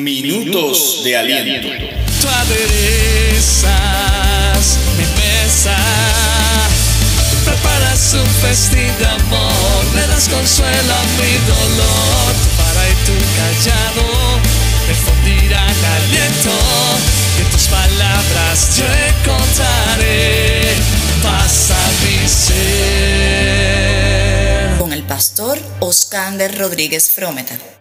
Minutos de aliento. Tú aderezas mi mesa. Preparas un festín de amor. Le das consuelo a mi dolor. Para y tu callado me fundirán aliento. Y en tus palabras yo encontraré paz a mi ser. Con el pastor Oscander Rodríguez Frometa.